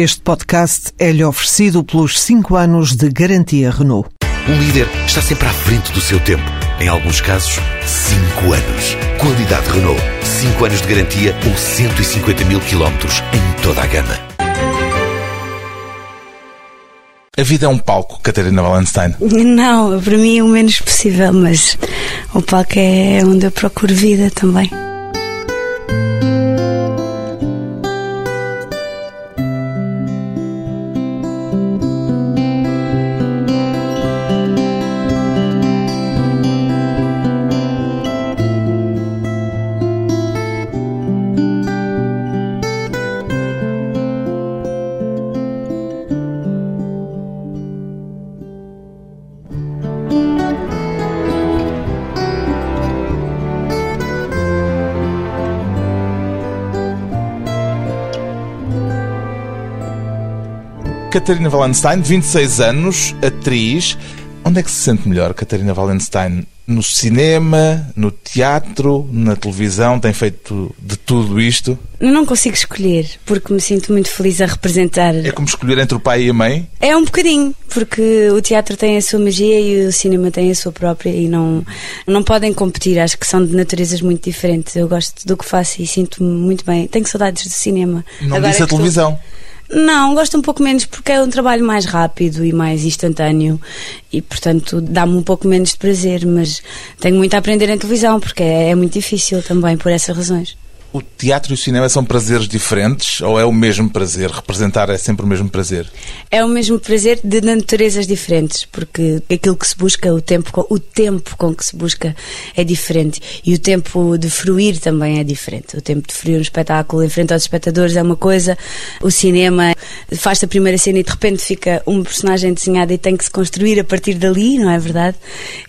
Este podcast é-lhe oferecido pelos 5 anos de garantia Renault. Um líder está sempre à frente do seu tempo. Em alguns casos, 5 anos. Qualidade Renault. 5 anos de garantia ou 150 mil quilómetros em toda a gama. A vida é um palco, Catarina Wallenstein. Não, para mim é o menos possível, mas o palco é onde eu procuro vida também. Catarina Wallenstein, 26 anos, atriz. Onde é que se sente melhor, Catarina Wallenstein? No cinema, no teatro, na televisão? Tem feito de tudo isto? Não consigo escolher, porque me sinto muito feliz a representar. É como escolher entre o pai e a mãe? É um bocadinho, porque o teatro tem a sua magia e o cinema tem a sua própria e não, não podem competir. Acho que são de naturezas muito diferentes. Eu gosto do que faço e sinto-me muito bem. Tenho saudades do cinema. Não Agora disse a televisão. Estou... Não, gosto um pouco menos porque é um trabalho mais rápido e mais instantâneo e, portanto, dá-me um pouco menos de prazer, mas tenho muito a aprender em televisão porque é, é muito difícil também por essas razões. O teatro e o cinema são prazeres diferentes ou é o mesmo prazer? Representar é sempre o mesmo prazer? É o mesmo prazer de naturezas diferentes, porque aquilo que se busca, o tempo, o tempo com que se busca é diferente e o tempo de fruir também é diferente. O tempo de fruir um espetáculo em frente aos espectadores é uma coisa, o cinema faz-se a primeira cena e de repente fica um personagem desenhado e tem que se construir a partir dali, não é verdade?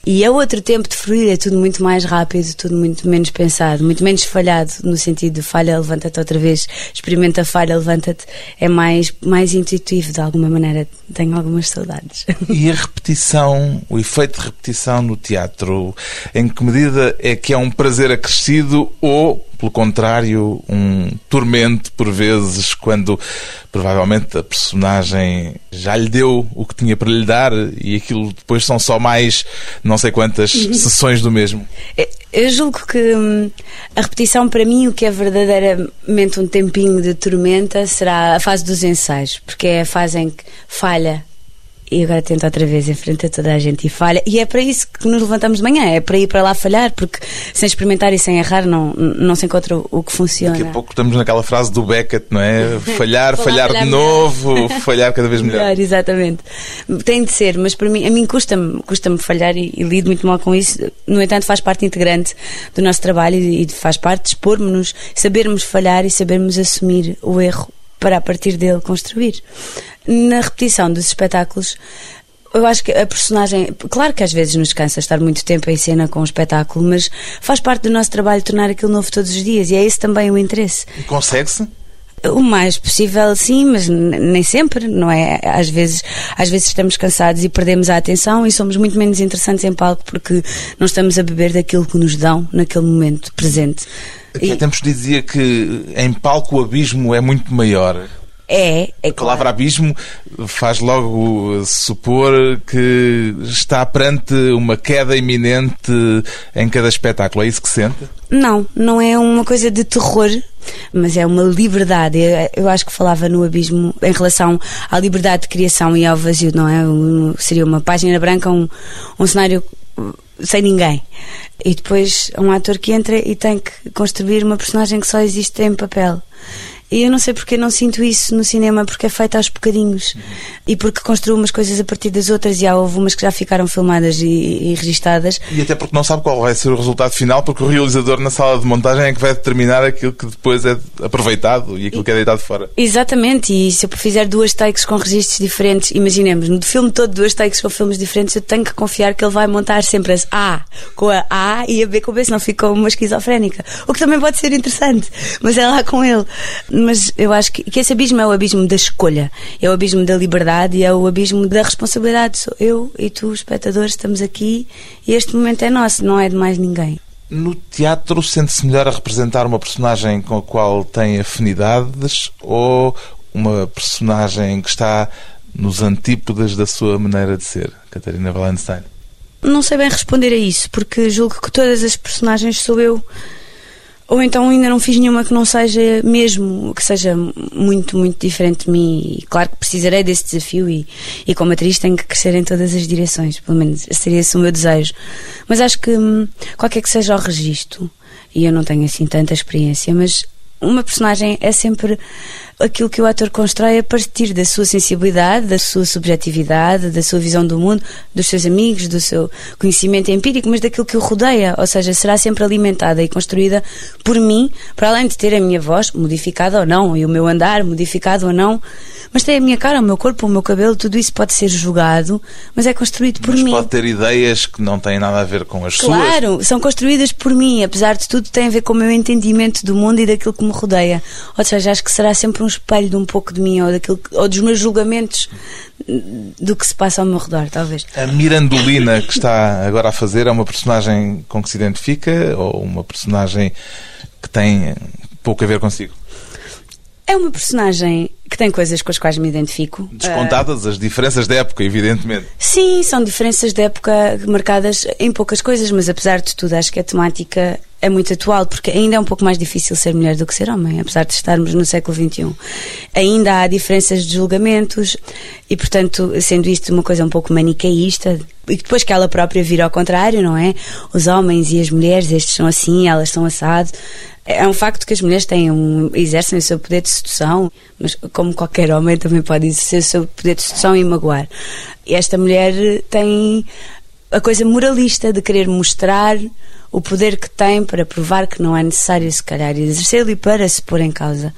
E é outro tempo de fruir, é tudo muito mais rápido, tudo muito menos pensado, muito menos falhado no cinema sentido de falha, levanta-te outra vez, experimenta falha, levanta-te, é mais, mais intuitivo de alguma maneira. Tenho algumas saudades. E a repetição, o efeito de repetição no teatro, em que medida é que é um prazer acrescido ou pelo contrário, um tormento por vezes, quando provavelmente a personagem já lhe deu o que tinha para lhe dar e aquilo depois são só mais não sei quantas uhum. sessões do mesmo. Eu julgo que hum, a repetição, para mim, o que é verdadeiramente um tempinho de tormenta será a fase dos ensaios, porque é a fase em que falha e agora tenta outra vez em frente a toda a gente e falha. E é para isso que nos levantamos de manhã, é para ir para lá falhar, porque sem experimentar e sem errar não, não se encontra o que funciona. Daqui a pouco estamos naquela frase do Beckett, não é? Falhar, falhar, falhar, de novo, falhar cada vez melhor. melhor. Exatamente. Tem de ser, mas para mim, a mim custa-me custa falhar e, e, lido muito mal com isso. No entanto, faz parte integrante do nosso trabalho e, e faz parte de expor-nos, sabermos falhar e sabermos assumir o erro para a partir dele construir. Na repetição dos espetáculos, eu acho que a personagem, claro que às vezes nos cansa estar muito tempo em cena com o espetáculo, mas faz parte do nosso trabalho tornar aquilo novo todos os dias e é esse também o interesse. E consegue-se? O mais possível, sim, mas nem sempre, não é? Às vezes, às vezes estamos cansados e perdemos a atenção e somos muito menos interessantes em palco porque não estamos a beber daquilo que nos dão naquele momento presente. Aqui há tempos dizia que em palco o abismo é muito maior. É, é A palavra claro. abismo faz logo supor que está perante uma queda iminente em cada espetáculo. É isso que sente? Não, não é uma coisa de terror, mas é uma liberdade. Eu acho que falava no abismo em relação à liberdade de criação e ao vazio, não é? seria uma página branca, um, um cenário sem ninguém. E depois um ator que entra e tem que construir uma personagem que só existe em papel. E eu não sei porque não sinto isso no cinema, porque é feito aos bocadinhos. Uhum. E porque construo umas coisas a partir das outras e há algumas que já ficaram filmadas e, e registadas. E até porque não sabe qual vai ser o resultado final, porque o realizador na sala de montagem é que vai determinar aquilo que depois é aproveitado e aquilo que é deitado fora. Exatamente, e se eu fizer duas takes com registros diferentes, imaginemos, no filme todo duas takes com filmes diferentes, eu tenho que confiar que ele vai montar sempre as A com a A e a B com a B, senão fica uma esquizofrénica. O que também pode ser interessante, mas é lá com ele mas eu acho que, que esse abismo é o abismo da escolha, é o abismo da liberdade e é o abismo da responsabilidade. Sou eu e tu, espectadores, estamos aqui e este momento é nosso, não é de mais ninguém. No teatro, sente-se melhor a representar uma personagem com a qual tem afinidades ou uma personagem que está nos antípodas da sua maneira de ser, Catarina Wallenstein? Não sei bem responder a isso, porque julgo que todas as personagens sou eu. Ou então ainda não fiz nenhuma que não seja mesmo, que seja muito, muito diferente de mim. E claro que precisarei desse desafio e, e como atriz tenho que crescer em todas as direções, pelo menos seria esse o meu desejo. Mas acho que hum, qualquer que seja o registro, e eu não tenho assim tanta experiência, mas uma personagem é sempre aquilo que o ator constrói a partir da sua sensibilidade, da sua subjetividade, da sua visão do mundo, dos seus amigos, do seu conhecimento empírico, mas daquilo que o rodeia. Ou seja, será sempre alimentada e construída por mim, para além de ter a minha voz modificada ou não, e o meu andar modificado ou não. Mas tem a minha cara, o meu corpo, o meu cabelo, tudo isso pode ser jogado, mas é construído por mas mim. pode ter ideias que não têm nada a ver com as claro, suas. Claro, são construídas por mim. Apesar de tudo, tem a ver com o meu entendimento do mundo e daquilo que me rodeia. Ou seja, acho que será sempre um espelho de um pouco de mim ou, daquilo, ou dos meus julgamentos do que se passa ao meu redor, talvez. A Mirandolina que está agora a fazer é uma personagem com que se identifica ou uma personagem que tem pouco a ver consigo? É uma personagem que tem coisas com as quais me identifico. Descontadas uh, as diferenças da época, evidentemente. Sim, são diferenças da época marcadas em poucas coisas, mas apesar de tudo, acho que a temática é muito atual, porque ainda é um pouco mais difícil ser mulher do que ser homem, apesar de estarmos no século XXI. Ainda há diferenças de julgamentos e, portanto, sendo isto uma coisa um pouco manicaísta, e depois que ela própria vira ao contrário, não é? Os homens e as mulheres, estes são assim, elas são assado. É um facto que as mulheres têm um, exercem o seu poder de sedução, mas como qualquer homem também pode exercer o seu poder de sedução e magoar. E esta mulher tem a coisa moralista de querer mostrar o poder que tem para provar que não é necessário, se calhar, exercê-lo e para se pôr em causa.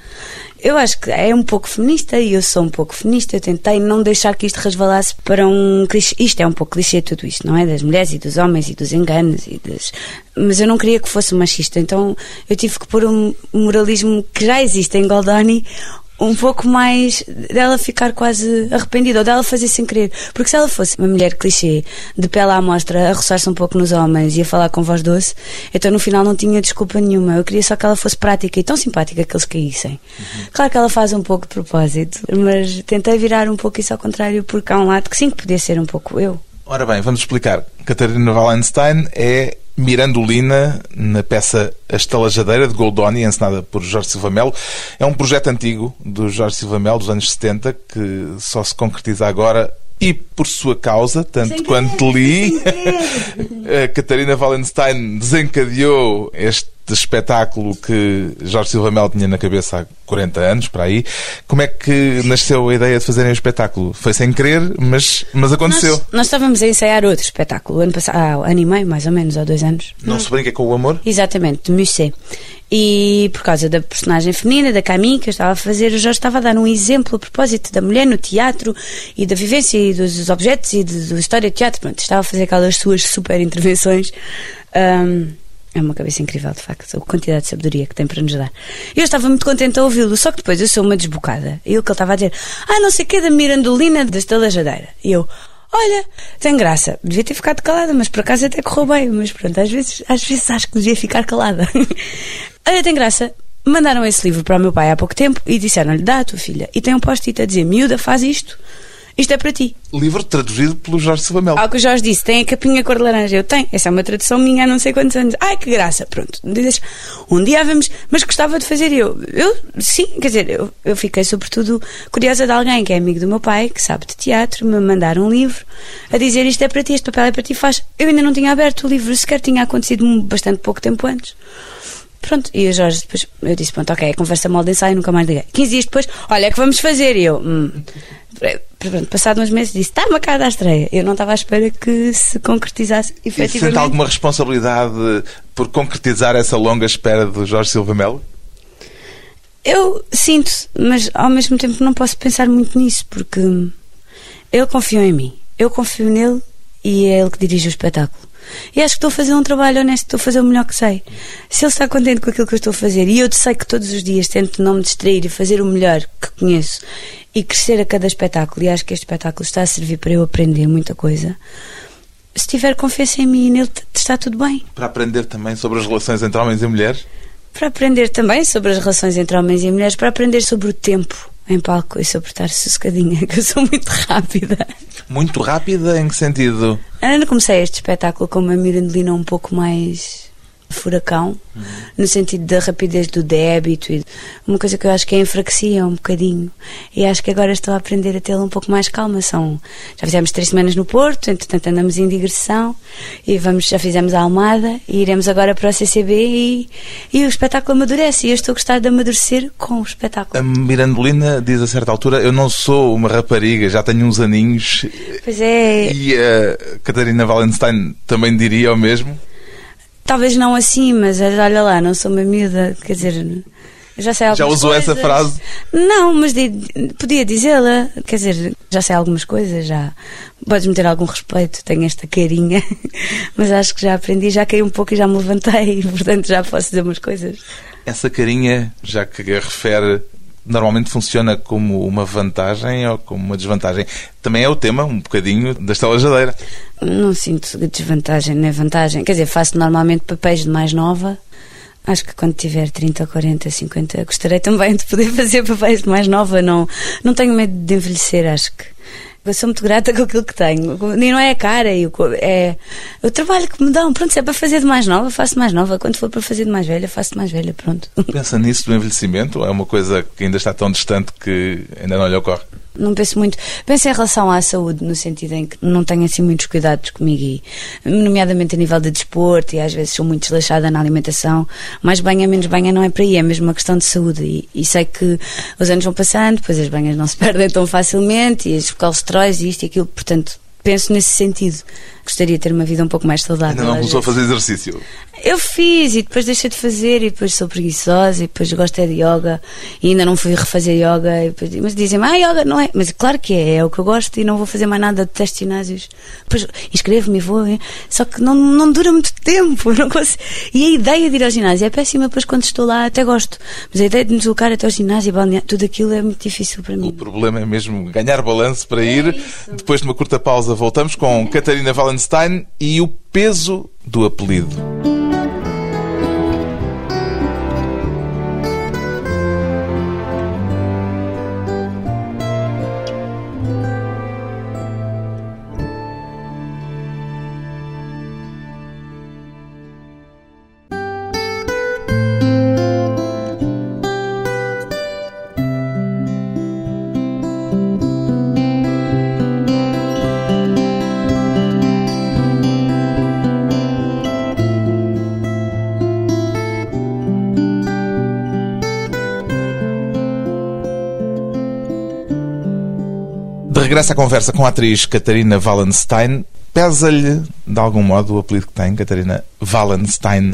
Eu acho que é um pouco feminista e eu sou um pouco feminista. Eu tentei não deixar que isto resvalasse para um clichê. Isto é um pouco clichê, tudo isto, não é? Das mulheres e dos homens e dos enganos e das. Mas eu não queria que fosse machista, então eu tive que pôr um moralismo que já existe em Goldoni um pouco mais dela ficar quase arrependida ou dela fazer sem querer. Porque se ela fosse uma mulher clichê, de pele à mostra, a roçar-se um pouco nos homens e a falar com voz doce, então no final não tinha desculpa nenhuma. Eu queria só que ela fosse prática e tão simpática que eles caíssem. Uhum. Claro que ela faz um pouco de propósito, mas tentei virar um pouco isso ao contrário, porque há um lado que sim que podia ser um pouco eu. Ora bem, vamos explicar. Catarina Wallenstein é Mirandolina na peça A Estalajadeira de Goldoni, encenada por Jorge Silva Melo. É um projeto antigo do Jorge Silva Melo, dos anos 70, que só se concretiza agora e por sua causa, tanto sem quanto li, a Catarina Wallenstein desencadeou este espetáculo que Jorge Silva Melo tinha na cabeça há 40 anos, para aí. Como é que nasceu a ideia de fazerem o espetáculo? Foi sem querer, mas, mas aconteceu. Nós, nós estávamos a ensaiar outro espetáculo, ano passado, há um ano e meio, mais ou menos, há dois anos. Não se brinca com o amor? Exatamente, de Musset. E por causa da personagem feminina, da Camille, que eu estava a fazer, o Jorge estava a dar um exemplo a propósito da mulher no teatro e da vivência e dos objetos e da história de teatro. Pronto, estava a fazer aquelas suas super intervenções. Um, é uma cabeça incrível, de facto, a quantidade de sabedoria que tem para nos dar. Eu estava muito contente a ouvi-lo, só que depois eu sou uma desbocada. E o que ele estava a dizer, ah, não sei o que, da Mirandolina da Estalajadeira. E eu, olha, tem graça. Devia ter ficado calada, mas por acaso até correu bem. Mas pronto, às vezes, às vezes acho que devia ficar calada. olha, tem graça. Mandaram esse livro para o meu pai há pouco tempo e disseram-lhe, dá a tua filha. E tem um post-it a dizer, miúda, faz isto. Isto é para ti. Livro traduzido pelo Jorge Silva Melo. Ao que o Jorge disse, tem a capinha cor de laranja. Eu tenho. Essa é uma tradução minha há não sei quantos anos. Ai, que graça. Pronto. Dizes, um dia vamos, mas gostava de fazer eu. Eu, sim, quer dizer, eu, eu fiquei sobretudo curiosa de alguém que é amigo do meu pai, que sabe de teatro, me mandar um livro a dizer isto é para ti, este papel é para ti, faz. Eu ainda não tinha aberto o livro, sequer tinha acontecido bastante pouco tempo antes. Pronto, e o Jorge depois, eu disse, pronto, ok, conversa mal de ensaio, nunca mais liguei. 15 dias depois, olha, é que vamos fazer. E eu, hum. Pronto, passado uns meses disse, está marcada a estreia. Eu não estava à espera que se concretizasse efetivamente. E sente alguma responsabilidade por concretizar essa longa espera do Jorge Silva Melo? Eu sinto, mas ao mesmo tempo não posso pensar muito nisso, porque ele confiou em mim. Eu confio nele e é ele que dirige o espetáculo. E acho que estou a fazer um trabalho honesto, estou a fazer o melhor que sei. Se ele está contente com aquilo que eu estou a fazer, e eu sei que todos os dias tento não me distrair e fazer o melhor que conheço e crescer a cada espetáculo, e acho que este espetáculo está a servir para eu aprender muita coisa. Se tiver confiança em mim e nele, está tudo bem. Para aprender também sobre as relações entre homens e mulheres? Para aprender também sobre as relações entre homens e mulheres, para aprender sobre o tempo em palco e suportar sossegadinha, que eu sou muito rápida. Muito rápida em que sentido? Eu comecei este espetáculo com uma Mirandolina um pouco mais furacão, uhum. no sentido da rapidez do débito, e uma coisa que eu acho que enfraquecia um bocadinho. E acho que agora estou a aprender a tê-la um pouco mais calma. São, já fizemos três semanas no Porto, entretanto andamos em digressão e vamos, já fizemos a Almada e iremos agora para o CCB e, e o espetáculo amadurece. E eu estou a gostar de amadurecer com o espetáculo. A Mirandolina diz a certa altura: Eu não sou uma rapariga, já tenho uns aninhos. Pois é. E a Catarina Wallenstein também diria o mesmo? Talvez não assim, mas olha lá, não sou uma miúda, quer dizer, já sei algumas Já usou coisas. essa frase? Não, mas de, podia dizê-la, quer dizer, já sei algumas coisas, já podes-me ter algum respeito, tenho esta carinha, mas acho que já aprendi, já caí um pouco e já me levantei, e, portanto já posso dizer umas coisas. Essa carinha, já que a refere normalmente funciona como uma vantagem ou como uma desvantagem. Também é o tema, um bocadinho, da Estela Jadeira. Não sinto desvantagem nem vantagem. Quer dizer, faço normalmente papéis de mais nova. Acho que quando tiver 30, 40, 50, gostaria também de poder fazer papéis de mais nova. Não, não tenho medo de envelhecer, acho que eu sou muito grata com aquilo que tenho. E não é a cara, é o trabalho que me dão. Pronto, se é para fazer de mais nova, faço de mais nova. Quando for para fazer de mais velha, faço de mais velha. Pronto. Pensa nisso do envelhecimento? É uma coisa que ainda está tão distante que ainda não lhe ocorre? Não penso muito. Penso em relação à saúde, no sentido em que não tenho assim muitos cuidados comigo, e, nomeadamente a nível de desporto, e às vezes sou muito desleixada na alimentação. Mais banha, menos banha não é para aí, é mesmo uma questão de saúde. E, e sei que os anos vão passando, depois as banhas não se perdem tão facilmente, e os colesteróis e isto e aquilo, portanto, penso nesse sentido. Gostaria de ter uma vida um pouco mais saudável. Ainda não começou a fazer exercício? Eu fiz e depois deixei de fazer e depois sou preguiçosa e depois gosto é de yoga e ainda não fui refazer yoga. Depois, mas dizem-me, ah, yoga não é. Mas claro que é, é o que eu gosto e não vou fazer mais nada de testes ginásios. Depois inscrevo-me e vou. Só que não, não dura muito tempo. Não consigo. E a ideia de ir ao ginásio é péssima, depois quando estou lá até gosto. Mas a ideia de me deslocar até ao ginásio e tudo aquilo é muito difícil para mim. O problema é mesmo ganhar balanço para ir. É depois de uma curta pausa voltamos com Catarina Wallenstein e o peso do apelido. À conversa com a atriz Catarina Wallenstein. Pesa-lhe, de algum modo, o apelido que tem, Catarina Wallenstein?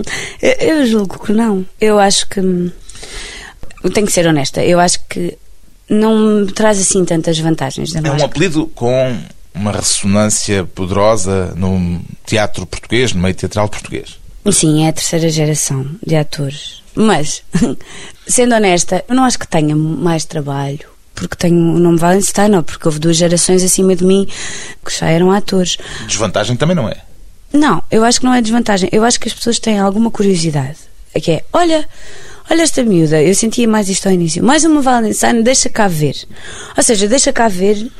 eu julgo que não. Eu acho que. Tenho que ser honesta. Eu acho que não me traz assim tantas vantagens. É um apelido com uma ressonância poderosa no teatro português, no meio teatral português. Sim, é a terceira geração de atores. Mas, sendo honesta, eu não acho que tenha mais trabalho porque tenho o nome Wallenstein ou porque houve duas gerações acima de mim que já eram atores. Desvantagem também não é? Não, eu acho que não é desvantagem. Eu acho que as pessoas têm alguma curiosidade. É que é, olha, olha esta miúda, eu sentia mais isto ao início. Mais uma Wallenstein, deixa cá ver. Ou seja, deixa cá ver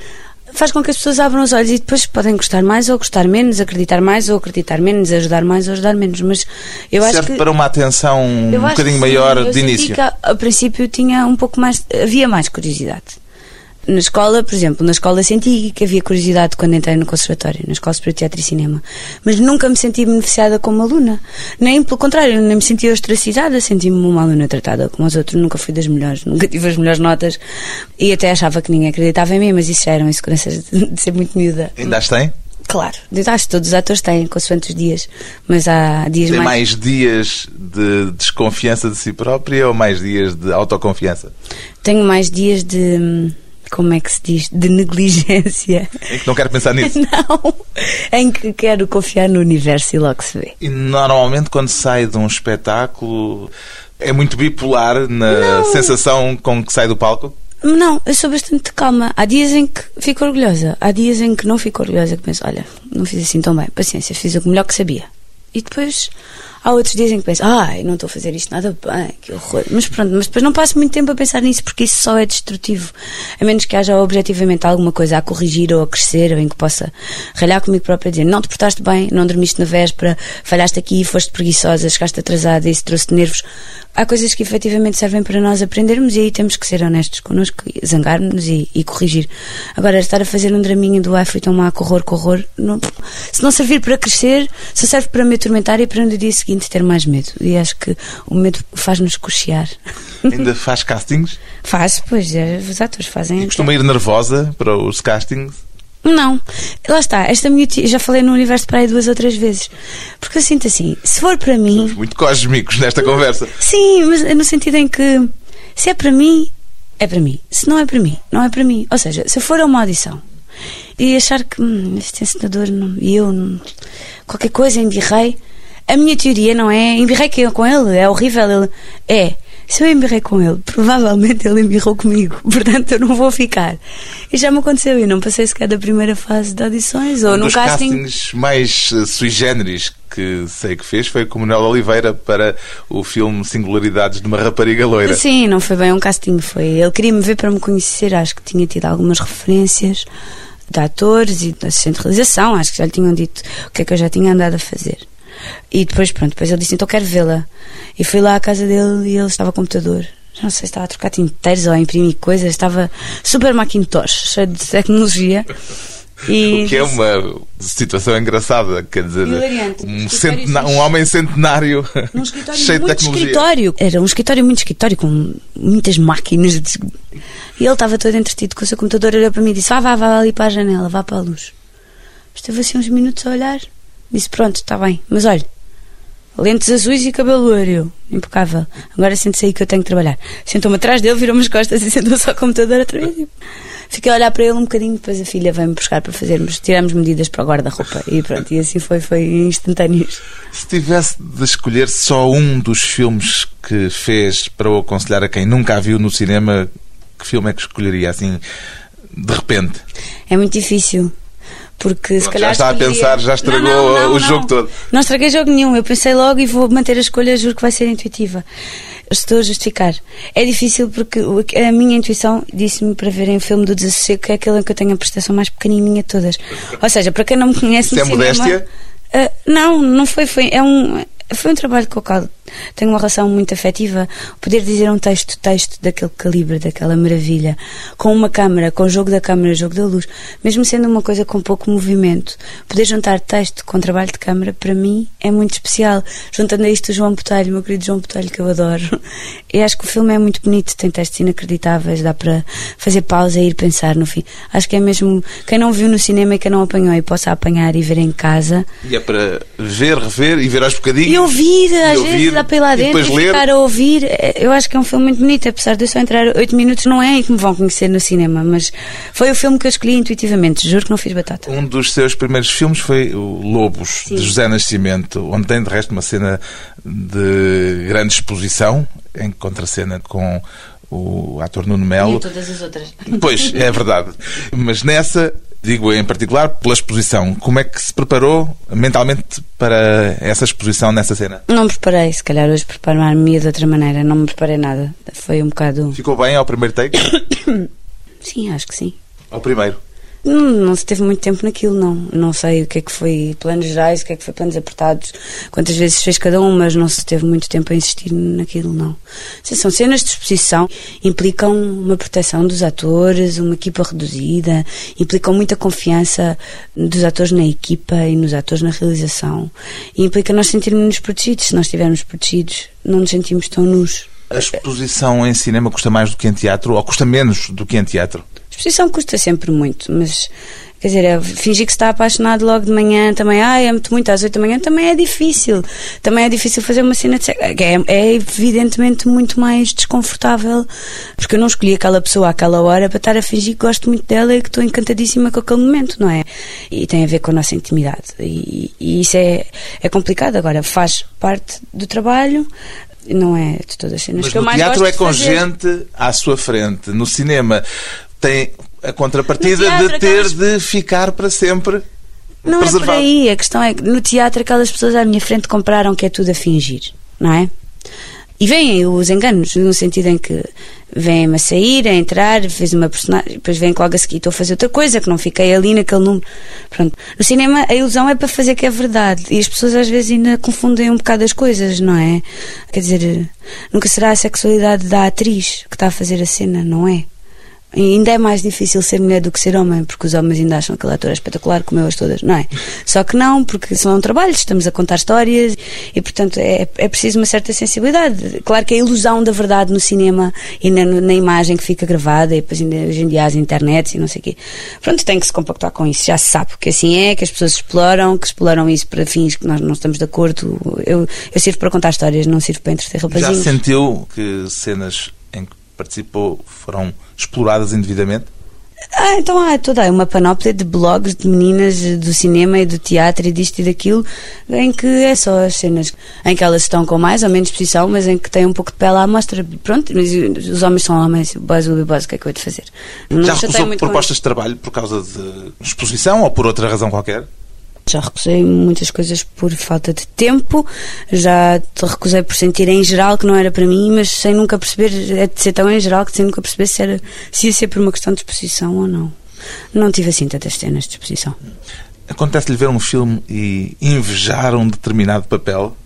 faz com que as pessoas abram os olhos e depois podem gostar mais ou gostar menos, acreditar mais ou acreditar menos, ajudar mais ou ajudar menos. Mas eu Serve acho que. para uma atenção um bocadinho maior de início. Que, a princípio tinha um pouco mais. havia mais curiosidade. Na escola, por exemplo, na escola senti que havia curiosidade quando entrei no conservatório, na Escola Superior de Teatro e Cinema. Mas nunca me senti beneficiada como aluna. Nem pelo contrário, nem me senti ostracizada, senti-me uma aluna tratada como os outros. Nunca fui das melhores, nunca tive as melhores notas e até achava que ninguém acreditava em mim, mas isso já eram inseguranças de ser muito miúda. Ainda as tem? Claro, acho que todos os atores têm, consoante os dias, mas há dias Tem mais... mais dias de desconfiança de si própria ou mais dias de autoconfiança? Tenho mais dias de hum, como é que se diz, de negligência. Em que não quero pensar nisso? Não, em que quero confiar no universo e logo se vê. E normalmente quando sai de um espetáculo é muito bipolar na não. sensação com que sai do palco? Não, eu sou bastante calma. Há dias em que fico orgulhosa, há dias em que não fico orgulhosa, que penso, olha, não fiz assim tão bem, paciência, fiz o melhor que sabia. E depois Há outros dias em que penso, ai, não estou a fazer isto nada bem, que horror. Mas pronto, mas depois não passo muito tempo a pensar nisso porque isso só é destrutivo. A menos que haja objetivamente alguma coisa a corrigir ou a crescer ou em que possa ralhar comigo própria dizer, não te portaste bem, não dormiste na véspera, falhaste aqui, foste preguiçosa, chegaste atrasada, isso trouxe-te nervos. Há coisas que efetivamente servem para nós aprendermos e aí temos que ser honestos connosco, zangar-nos e, e, corrigir. Agora, estar a fazer um draminho do ai, fui tão má, horror, horror, não, se não servir para crescer, só serve para me atormentar e para no dia seguinte ter mais medo. E acho que o medo faz-nos cochear. Ainda faz castings? Faz, pois, é, os atores fazem. E costuma ir nervosa para os castings? Não, lá está. Esta minha tia, já falei no universo para aí duas ou três vezes. Porque eu sinto assim, se for para mim. Somos muito cósmicos nesta conversa. Sim, mas no sentido em que se é para mim, é para mim. Se não é para mim, não é para mim. Ou seja, se for a uma audição e achar que hum, este encenador e eu não, qualquer coisa embirrei, a minha teoria não é embirrei com ele, é horrível. Ele é se eu embirrei com ele, provavelmente ele embirrou comigo, portanto eu não vou ficar. E já me aconteceu, e não passei sequer da primeira fase de audições ou um no dos casting. castings mais uh, sui generis que sei que fez foi com o Manuel Oliveira para o filme Singularidades de uma Rapariga Loira. Sim, não foi bem um casting, foi. Ele queria me ver para me conhecer, acho que tinha tido algumas referências de atores e de assistente de realização, acho que já lhe tinham dito o que é que eu já tinha andado a fazer. E depois, pronto, depois ele disse, então quero vê-la. E fui lá à casa dele e ele estava com computador. Já não sei se estava a trocar tinteiros ou a imprimir coisas, estava super Macintosh, cheio de tecnologia. E o que é uma situação engraçada, quer dizer, um, centena um homem centenário cheio de tecnologia. Escritório. Era um escritório muito escritório, com muitas máquinas. E ele estava todo entretido com o seu computador, olhou para mim e disse: Vá, vá, vá ali para a janela, vá para a luz. Esteve assim uns minutos a olhar, disse: Pronto, está bem, mas olha, lentes azuis e cabelo loiro. Impecável. Agora sente-se aí que eu tenho que trabalhar. Sentou-me atrás dele, virou-me as costas e sentou-se ao computador outra vez. Fiquei a olhar para ele um bocadinho, depois a filha veio-me buscar para fazermos, tiramos medidas para o guarda-roupa e pronto, e assim foi, foi instantâneo. Se tivesse de escolher só um dos filmes que fez para o aconselhar a quem nunca a viu no cinema, que filme é que escolheria assim, de repente? É muito difícil. Porque Pronto, se calhar. Já está escolheria... a pensar, já estragou não, não, não, o jogo todo. Não estraguei jogo nenhum. Eu pensei logo e vou manter a escolha, juro que vai ser intuitiva. Estou a justificar. É difícil porque a minha intuição disse-me para verem o filme do Desassossego, que é aquele em que eu tenho a prestação mais pequenininha de todas. Ou seja, para quem não me conhece Isso no é cinema, modéstia? Uh, não, não foi. foi é um, foi um trabalho com o qual tenho uma relação muito afetiva. Poder dizer um texto, texto daquele calibre, daquela maravilha, com uma câmara, com o jogo da câmara, jogo da luz, mesmo sendo uma coisa com pouco movimento, poder juntar texto com trabalho de câmara, para mim é muito especial. Juntando a isto o João Botelho, meu querido João Botelho, que eu adoro. E acho que o filme é muito bonito, tem textos inacreditáveis, dá para fazer pausa e ir pensar no fim. Acho que é mesmo quem não viu no cinema e quem não apanhou e possa apanhar e ver em casa. E é para ver, rever e ver aos bocadinhos. E ouvir, e às ouvir, vezes, e dentro e ler. ficar a ouvir. É, Eu acho que é um filme muito bonito, apesar de eu só entrar 8 minutos, não é aí que me vão conhecer no cinema, mas foi o filme que eu escolhi intuitivamente, juro que não fiz batata. Um dos seus primeiros filmes foi o Lobos, Sim. de José Nascimento, onde tem de resto uma cena de grande exposição, em contracena com o ator Nuno Melo. todas as outras. Pois, é verdade. Mas nessa, digo em particular, pela exposição, como é que se preparou mentalmente para essa exposição nessa cena? Não me preparei, se calhar hoje preparar-me de outra maneira, não me preparei nada. Foi um bocado. Ficou bem ao primeiro take? Sim, acho que sim. Ao primeiro? Não, não se teve muito tempo naquilo, não. Não sei o que é que foi planos gerais, o que é que foi planos apertados, quantas vezes fez cada um, mas não se teve muito tempo a insistir naquilo, não. Se são cenas de exposição, implicam uma proteção dos atores, uma equipa reduzida, implicam muita confiança dos atores na equipa e nos atores na realização. E implica nós sentirmos-nos protegidos. Se nós estivermos protegidos, não nos sentimos tão nus. A exposição em cinema custa mais do que em teatro ou custa menos do que em teatro? Exposição custa sempre muito, mas quer dizer, é fingir que se está apaixonado logo de manhã também, ai, é muito, às oito da manhã, também é difícil. Também é difícil fazer uma cena de sexo. É, é evidentemente muito mais desconfortável, porque eu não escolhi aquela pessoa àquela hora para estar a fingir que gosto muito dela e que estou encantadíssima com aquele momento, não é? E tem a ver com a nossa intimidade. E, e isso é, é complicado. Agora, faz parte do trabalho, não é de todas as cenas Mas que eu mais teatro gosto é com gente à sua frente. No cinema tem a contrapartida teatro de ter acabas- de ficar para sempre Não é por preservado. aí. A questão é que no teatro aquelas pessoas à minha frente compraram que é tudo a fingir, não é? E vêm os enganos, no sentido em que vêm-me a sair, a entrar, fez uma personagem, depois vêm logo a seguir estou a fazer outra coisa, que não fiquei ali naquele número. Pronto. No cinema a ilusão é para fazer que é verdade. E as pessoas às vezes ainda confundem um bocado as coisas, não é? Quer dizer, nunca será a sexualidade da atriz que está a fazer a cena, não é? E ainda é mais difícil ser mulher do que ser homem, porque os homens ainda acham que aquele ator é espetacular, como eu as todas, não é? Só que não, porque são um trabalho, estamos a contar histórias e, portanto, é, é preciso uma certa sensibilidade. Claro que a ilusão da verdade no cinema e na, na imagem que fica gravada, e depois ainda, hoje em dia as internets e não sei o quê. Pronto, tem que se compactar com isso. Já se sabe que assim é, que as pessoas exploram, que exploram isso para fins que nós não estamos de acordo. Eu, eu sirvo para contar histórias, não sirvo para entreter Já rapazinhos. sentiu que cenas em que participou foram exploradas indevidamente? Ah, então há toda uma panóplia de blogs de meninas do cinema e do teatro e disto e daquilo, em que é só as cenas em que elas estão com mais ou menos exposição, mas em que têm um pouco de pele à mostra. Pronto, mas os homens são homens, boys will be boys, o que é que eu hei de fazer? Não Já recusou propostas de trabalho por causa de exposição ou por outra razão qualquer? Já recusei muitas coisas por falta de tempo, já te recusei por sentir em geral que não era para mim, mas sem nunca perceber, é de ser tão em geral que sem nunca perceber se, era, se ia ser por uma questão de exposição ou não. Não tive assim tantas cenas de exposição. Acontece-lhe ver um filme e invejar um determinado papel?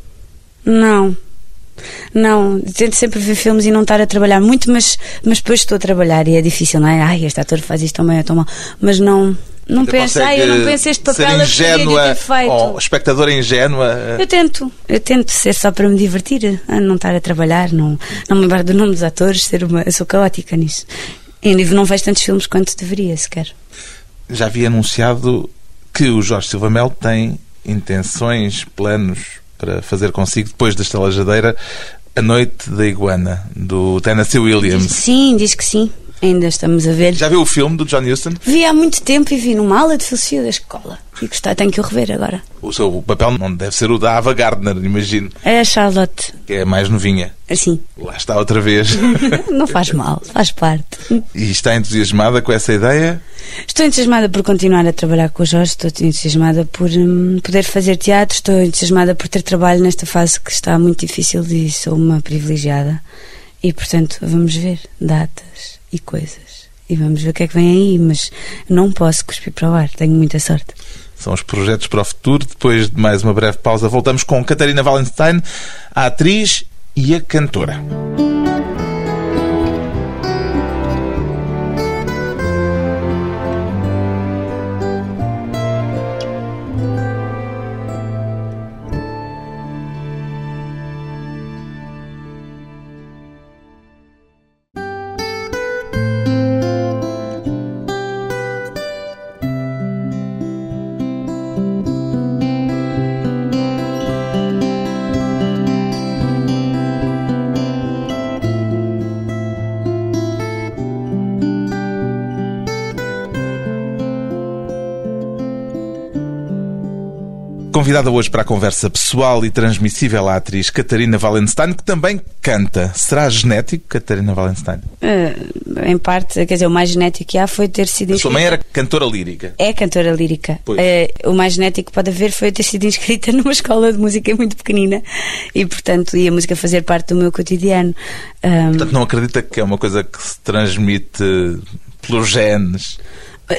Não. Não, tento sempre ver filmes e não estar a trabalhar muito, mas, mas depois estou a trabalhar e é difícil, não é? Ai, este ator faz isto tão bem, é tão mal. Mas não, não penso, ai, eu não penso este papel gostaria de ingênua feito. ou espectadora ingênua? Eu tento, eu tento ser só para me divertir, a não estar a trabalhar, não, não me lembrar do nome dos atores, ser uma, eu sou caótica nisso. E não vejo tantos filmes quanto deveria, sequer. Já havia anunciado que o Jorge Silva Melo tem intenções, planos para fazer consigo, depois da estalajadeira, A Noite da Iguana, do Tennessee Williams. Sim, diz que sim. Ainda estamos a ver. Já viu o filme do John Huston? Vi há muito tempo e vi numa aula de filosofia da escola. E gostei, tenho que o rever agora. O seu papel não deve ser o da Ava Gardner, imagino, É a Charlotte. que é a mais novinha. Assim. Lá está outra vez. Não faz mal, faz parte. e está entusiasmada com essa ideia? Estou entusiasmada por continuar a trabalhar com o Jorge, estou entusiasmada por hum, poder fazer teatro, estou entusiasmada por ter trabalho nesta fase que está muito difícil e sou uma privilegiada. E, portanto, vamos ver datas e coisas. E vamos ver o que é que vem aí, mas não posso cuspir para o ar, tenho muita sorte. São os projetos para o futuro. Depois de mais uma breve pausa, voltamos com Catarina Wallenstein, a atriz e a cantora. Convidada hoje para a conversa pessoal e transmissível a atriz Catarina Wallenstein, que também canta. Será genético, Catarina Wallenstein? Eh, em parte, quer dizer, o mais genético que há foi ter sido A sua mãe era cantora lírica. É cantora lírica. Eh, o mais genético que pode haver foi eu ter sido inscrita numa escola de música muito pequenina e, portanto, ia a música fazer parte do meu cotidiano. Ahm, Portanto, não acredita que é uma coisa que se transmite pelos genes?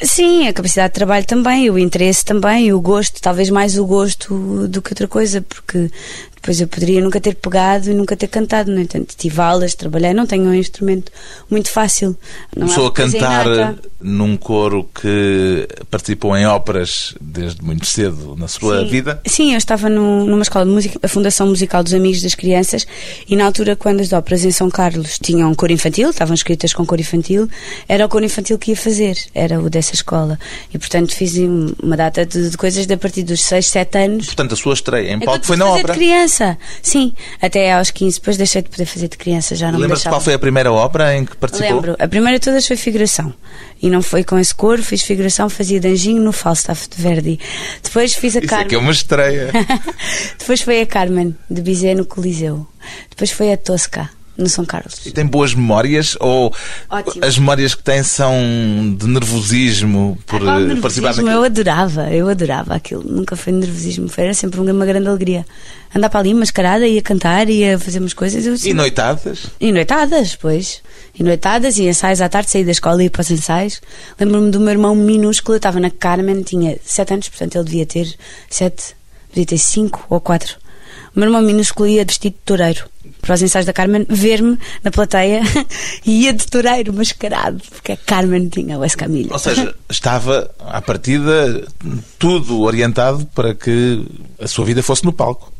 Sim, a capacidade de trabalho também, o interesse também, o gosto, talvez mais o gosto do que outra coisa, porque depois eu poderia nunca ter pegado e nunca ter cantado. No entanto, tive aulas, trabalhei, não tenho um instrumento muito fácil. Não Começou a cantar inata. num coro que participou em óperas desde muito cedo na sua Sim. vida. Sim, eu estava no- numa escola de música, a Fundação Musical dos Amigos das Crianças, e na altura, quando as óperas em São Carlos tinham cor infantil, estavam escritas com cor infantil, era o cor infantil que ia fazer, era o dessa escola. E, portanto, fiz um- uma data de, de coisas a partir dos 6, 7 anos. Portanto, a sua estreia em palco foi na fazer ópera. de criança. Sim, até aos 15, depois deixei de poder fazer de criança, já não me Lembra-se qual foi a primeira ópera em que participou? Lembro, a primeira de todas foi figuração. E não foi com esse coro, fiz figuração, fazia Danjinho no Falstaff de Verdi. Depois fiz a Isso é Carmen. que é uma estreia. Depois foi a Carmen, de Bizet no Coliseu. Depois foi a Tosca, no São Carlos. E tem boas memórias ou Ótimo. as memórias que tem são de nervosismo por Ah, eh, participar nervosismo, naquilo? eu adorava, eu adorava aquilo. Nunca foi nervosismo, foi era sempre uma grande alegria. Andar para ali mascarada, ia cantar, ia fazer umas coisas. Eu, E noitadas? E noitadas, pois. E noitadas e ensaios à tarde, saí da escola e ia para os ensaios. Lembro-me do meu irmão minúsculo, eu estava na Carmen, tinha 7 anos, portanto ele devia ter 7, devia ter 5 ou 4. O meu irmão minúsculo ia vestido de toureiro para os ensaios da Carmen, ver-me na plateia e ia de toureiro mascarado, porque a Carmen tinha o escamilho. Ou seja, estava à partida tudo orientado para que a sua vida fosse no palco.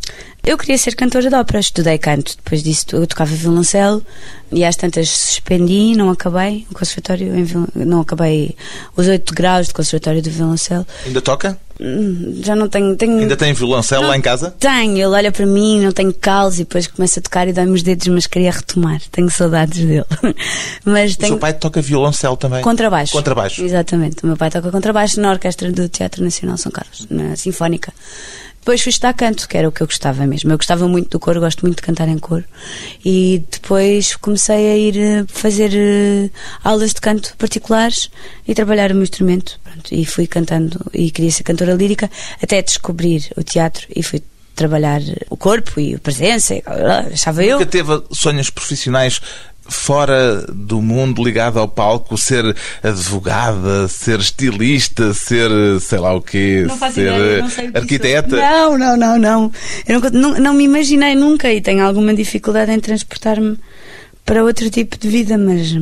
Eu queria ser cantora de ópera, estudei canto. Depois disso, eu tocava violoncelo e às tantas suspendi, não acabei o conservatório, não acabei os oito graus de conservatório do violoncelo. Ainda toca? Já não tenho. tenho Ainda tem violoncelo Não. lá em casa? Tenho, ele olha para mim, não tenho calos e depois começa a tocar e dói-me os dedos, mas queria retomar. Tenho saudades dele. mas O tenho. seu pai toca violoncelo também? Contrabaixo. Contrabaixo. Exatamente. O meu pai toca contrabaixo na orquestra do Teatro Nacional São Carlos, na Sinfónica. Depois fui estudar canto, que era o que eu gostava mesmo. Eu gostava muito do coro, gosto muito de cantar em coro. E depois comecei a ir eh, fazer eh, aulas de canto particulares e trabalhar o meu instrumento. Pronto, e fui cantando e queria ser cantora lírica até descobrir o teatro e fui trabalhar o corpo e a presença. Achava eu. Nunca teve sonhos profissionais fora do mundo ligado ao palco, ser advogada, ser estilista, ser sei lá o quê, Não faço ser ideia, não que arquiteta. Não, não, não, não. Eu nunca- não, não me imaginei nunca e tenho alguma dificuldade em transportar-me para outro tipo de vida, mas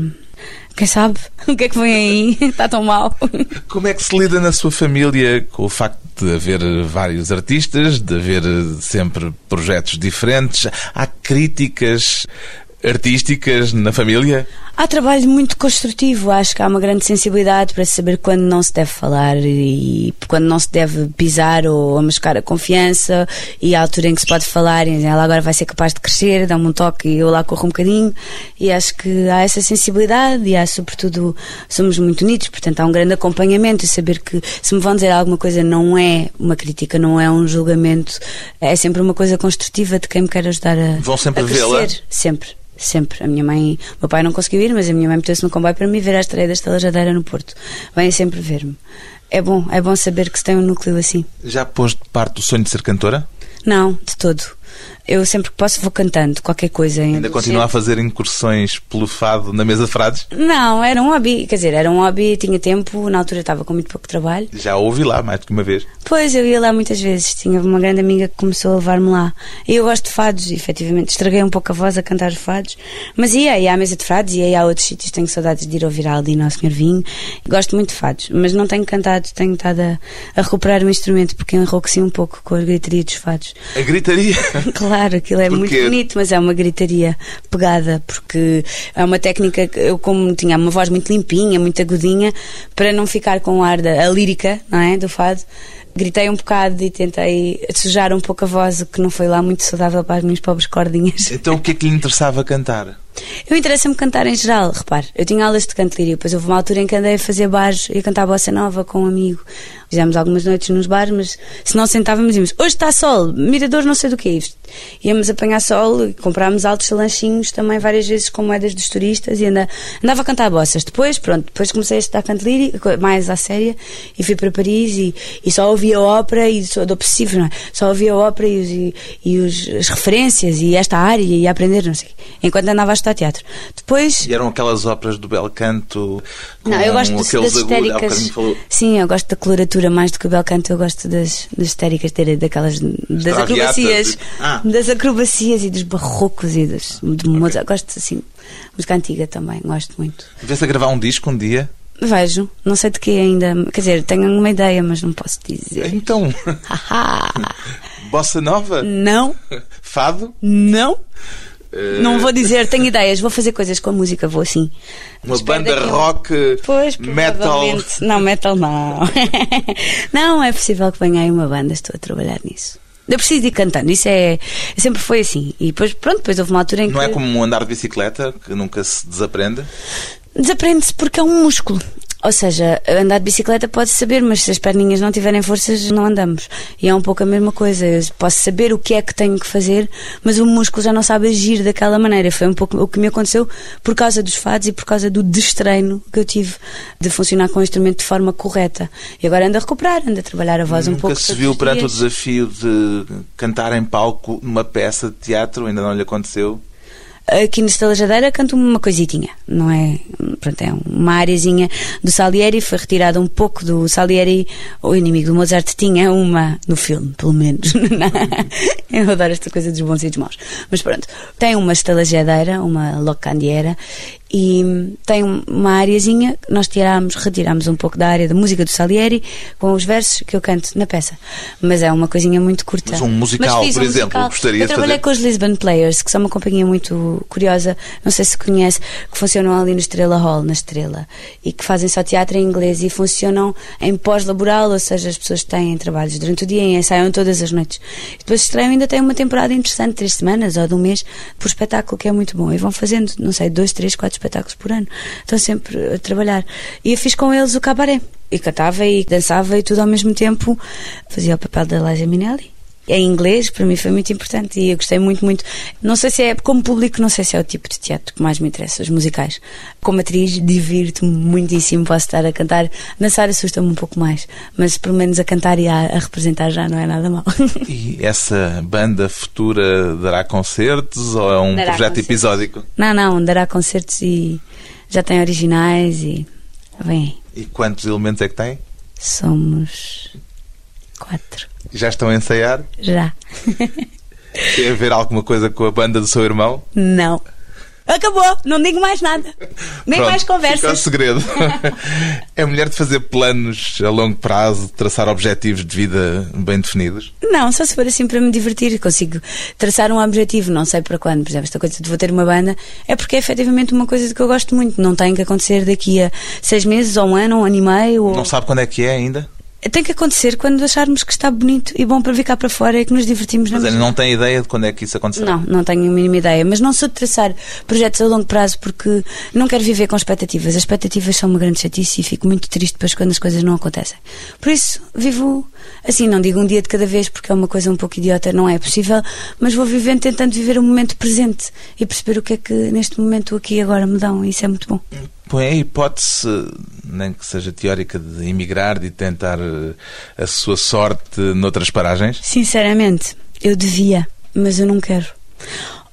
quem sabe o que é que vem aí? Está tão mal. Como é que se lida na sua família com o facto de haver vários artistas, de haver sempre projetos diferentes? Há críticas artísticas na família? Há trabalho muito construtivo, acho que há uma grande sensibilidade para saber quando não se deve falar e quando não se deve pisar ou amascar a confiança e a altura em que se pode falar e ela agora vai ser capaz de crescer, dá-me um toque e eu lá corro um bocadinho e acho que há essa sensibilidade e há sobretudo, somos muito unidos, portanto há um grande acompanhamento e saber que se me vão dizer alguma coisa não é uma crítica, não é um julgamento, é sempre uma coisa construtiva de quem me quer ajudar a, Vão sempre vê-la? crescer. Sempre, sempre. A minha mãe, o meu pai não conseguiu ir, mas a minha mãe meteu-se no comboio para me ver a estreia da Estela Jadeira no Porto. Vêm sempre ver-me. É bom, é bom saber que se tem um núcleo assim. Já pôs de parte do sonho de ser cantora? Não, de todo. Eu sempre que posso vou cantando qualquer coisa. em Ainda continua a fazer incursões pelo fado na mesa de frades? Não, era um hobby. Quer dizer, era um hobby, tinha tempo, na altura estava com muito pouco trabalho. Já ouvi lá mais do que uma vez. Pois, eu ia lá muitas vezes. Tinha uma grande amiga que começou a levar-me lá. E eu gosto de fados, efetivamente. Estraguei um pouco a voz a cantar os fados. Mas ia, ia à mesa de fados, ia a outros sítios. Tenho saudades de ir ouvir a Aldina ao Senhor Vinho. Gosto muito de fados. Mas não tenho cantado, tenho estado a, a recuperar o instrumento porque enrouqueci um pouco com a gritaria dos fados. A gritaria. Claro, aquilo é Porquê? muito bonito, mas é uma gritaria pegada, porque é uma técnica que eu, como tinha uma voz muito limpinha, muito agudinha, para não ficar com o ar da a lírica, não é? Do fado, gritei um bocado e tentei sujar um pouco a voz, o que não foi lá muito saudável para as minhas pobres cordinhas. Então o que é que lhe interessava cantar? Eu interessa-me cantar em geral, repare. Eu tinha aulas de canto lírio, depois houve uma altura em que andei a fazer bares e cantar bossa nova com um amigo. Fizemos algumas noites nos bares, mas se não sentávamos, íamos, hoje está sol, mirador não sei do que é isto. Íamos apanhar sol comprámos altos lanchinhos também várias vezes com moedas dos turistas e anda, andava a cantar bossas. Depois, pronto, depois comecei a estudar canto lírio, mais à séria, e fui para Paris e, e só ouvia ópera e sou do obsessivo, não é? Só ouvia ópera e, os, e, e os, as referências e esta área e a aprender, não sei. Enquanto andava a estudar teatro. Depois. E eram aquelas óperas do bel canto com Não, eu gosto de- aqueles das histéricas. falou- Sim, eu gosto da coloratura mais do que o bel canto. Eu gosto das, das histéricas, daquelas. das acrobacias. e- Ah. Das acrobacias e dos barrocos e dos. de Mozart. Gosto assim. Música antiga também, gosto muito. Vê-se a gravar um disco um dia? Vejo, não sei de que ainda. Quer dizer, tenho uma ideia, mas não posso dizer. Então, Haha! bossa nova? não, Fado? não. Eh, Não vou dizer, tenho ideias, vou fazer coisas com a música, vou assim. Uma Espero banda daqui a- rock, Pois, metal. Não, metal não. não, é possível que venha aí uma banda, estou a trabalhar nisso. Eu preciso de ir cantando, isso é. Sempre foi assim. E depois, pronto, depois houve uma altura em que. Não é como um andar de bicicleta que nunca se desaprende? Desaprende-se porque é um músculo. Ou seja, andar de bicicleta pode saber, mas se as perninhas não tiverem forças, não andamos. E é um pouco a mesma coisa. Eu posso saber o que é que tenho que fazer, mas o músculo já não sabe agir daquela maneira. Foi um pouco o que me aconteceu por causa dos fados e por causa do destreino que eu tive de funcionar com o instrumento de forma correta. E agora ando a recuperar, ando a trabalhar a voz Nunca um pouco. se todos viu perante o desafio de cantar em palco numa peça de teatro? Ainda não lhe aconteceu? Aqui no Estalajadeira canto uma coisitinha, não é? Pronto, é uma areazinha do Salieri, foi retirada um pouco do Salieri, o inimigo do Mozart tinha uma no filme, pelo menos. Eu adoro esta coisa dos bons e dos maus. Mas pronto, tem uma estalajadeira, uma locandiera, e tem uma areazinha, nós tirámos, retirámos um pouco da área da música do Salieri com os versos que eu canto na peça. Mas é uma coisinha muito curta. Mas um musical, Mas por exemplo, gostaria eu de trabalhei fazer? com os Lisbon Players, que são uma companhia muito curiosa, não sei se conhece, que funcionam ali no Estrela Hall, na Estrela, e que fazem só teatro em inglês e funcionam em pós-laboral, ou seja, as pessoas têm trabalhos durante o dia e ensaiam todas as noites. E depois estreiam ainda tem uma temporada interessante, três semanas ou de um mês, por espetáculo, que é muito bom. E vão fazendo, não sei, dois, três, quatro espetáculos por ano. Estão sempre a trabalhar. E eu fiz com eles o cabaré. E cantava e dançava e tudo ao mesmo tempo. Fazia o papel da Liza Minnelli em inglês, para mim foi muito importante e eu gostei muito, muito. Não sei se é, como público, não sei se é o tipo de teatro que mais me interessa, os musicais. Como atriz, divirto-me muitíssimo, posso estar a cantar. Dançar assusta-me um pouco mais, mas pelo menos a cantar e a, a representar já não é nada mal. E essa banda futura dará concertos ou é um Dará projeto concertos. episódico? não, não, dará concertos e já tem originais e. Vem, E quantos elementos é que tem? somos quatro. Já estão a ensaiar? Já. Tem a ver alguma coisa com a banda do seu irmão? Não. Acabou, não digo mais nada. Nem Pronto, mais Fica o conversas. segredo. é mulher de fazer planos a longo prazo, de traçar objetivos de vida bem definidos? Não, só se for assim para me divertir. Consigo traçar um objetivo, não sei para quando. Por exemplo, esta coisa de vou ter uma banda é porque é efetivamente uma coisa de que eu gosto muito. Não tem que acontecer daqui a seis meses, ou um ano, ou um ano e meio. Ou... Não sabe quando é que é ainda? Tem que acontecer quando acharmos que está bonito e bom para vir cá para fora e que nos divertimos na Mas ele mesma. não tem ideia de quando é que isso acontecerá? Não, não tenho a mínima ideia. Mas não sou de traçar projetos a longo prazo porque não quero viver com expectativas. As expectativas são uma grande chatice e fico muito triste depois quando as coisas não acontecem. Por isso, vivo assim, não digo um dia de cada vez porque é uma coisa um pouco idiota, não é possível, mas vou vivendo tentando viver o momento presente e perceber o que é que neste momento aqui e agora me dão. E isso é muito bom. Põe a hipótese, nem que seja teórica, de emigrar, de tentar eh, a sua sorte noutras paragens? Sinceramente, eu devia, mas eu não quero.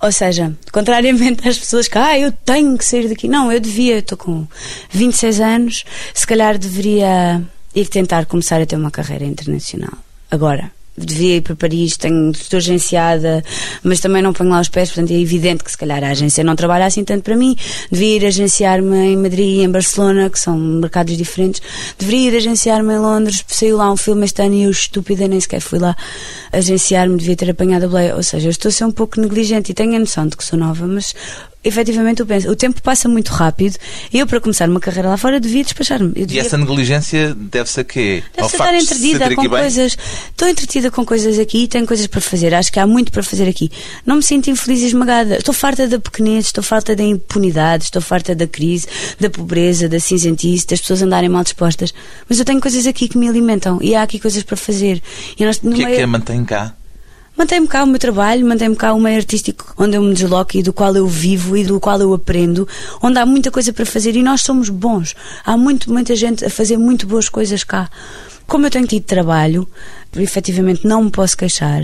Ou seja, contrariamente às pessoas que, ah, eu tenho que sair daqui. Não, eu devia, estou com 26 anos, se calhar deveria ir tentar começar a ter uma carreira internacional. Agora, devia ir para Paris, tenho, estou agenciada, mas também não ponho lá os pés, portanto é evidente que se calhar a agência não trabalha assim tanto para mim. Devia ir agenciar-me em Madrid e em Barcelona, que são mercados diferentes. Deveria ir agenciar-me em Londres, saiu lá um filme este ano e eu, estúpida, nem sequer fui lá agenciar-me, devia ter apanhado a boleia. Ou seja, eu estou a ser um pouco negligente e tenho a noção de que sou nova, mas efetivamente eu penso, o tempo passa muito rápido e eu para começar uma carreira lá fora devia despachar-me. Eu E devia essa negligência deve-se a quê? Deve Ao estar entretida com coisas. Estou entretida com coisas aqui e tenho coisas para fazer. Acho que há muito para fazer aqui. Não me sinto infeliz e esmagada. Estou farta da pequenez, estou farta da impunidade, estou farta da crise, da pobreza, da cinzentice, das pessoas andarem mal dispostas. Mas eu tenho coisas aqui que me alimentam e há aqui coisas para fazer. E nós, O que é que a mantém cá? Mantém-me cá o meu trabalho, mantém-me cá o meio artístico onde eu me desloco e do qual eu vivo e do qual eu aprendo, onde há muita coisa para fazer e nós somos bons. Há muito, muita gente a fazer muito boas coisas cá. Como eu tenho tido trabalho, efetivamente não me posso queixar,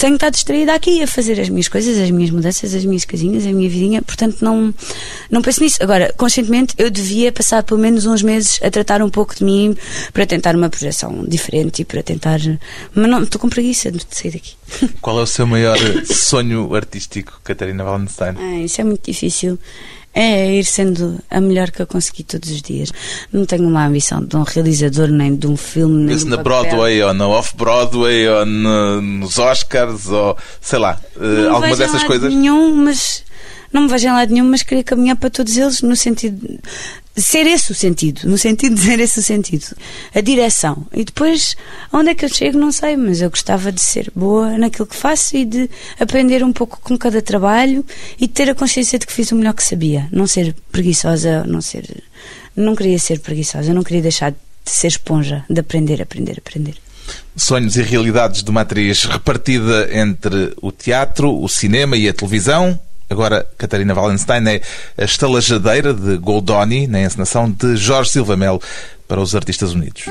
tenho estado distraída aqui a fazer as minhas coisas, as minhas mudanças, as minhas casinhas, a minha vidinha, portanto não, não penso nisso. Agora, conscientemente, eu devia passar pelo menos uns meses a tratar um pouco de mim para tentar uma projeção diferente e para tentar. Mas não, estou com preguiça de sair daqui. Qual é o seu maior sonho artístico, Catarina Wallenstein? Ah, isso é muito difícil. É ir sendo a melhor que eu consegui todos os dias. Não tenho uma ambição de um realizador, nem de um filme, um na papel. Broadway ou na Off-Broadway ou no- nos Oscars ou sei lá, eh, Não alguma dessas coisas? Nenhum, mas não me vejo em lado nenhum, mas queria caminhar para todos eles no sentido de ser esse o sentido, no sentido de ser esse o sentido, a direção. E depois, onde é que eu chego, não sei, mas eu gostava de ser boa naquilo que faço e de aprender um pouco com cada trabalho e de ter a consciência de que fiz o melhor que sabia, não ser preguiçosa, não ser não queria ser preguiçosa, não queria deixar de ser esponja, de aprender, aprender, aprender. Sonhos e realidades de uma atriz repartida entre o teatro, o cinema e a televisão. Agora, Catarina Wallenstein é a estalajadeira de Goldoni na encenação de Jorge Silva Melo para os Artistas Unidos.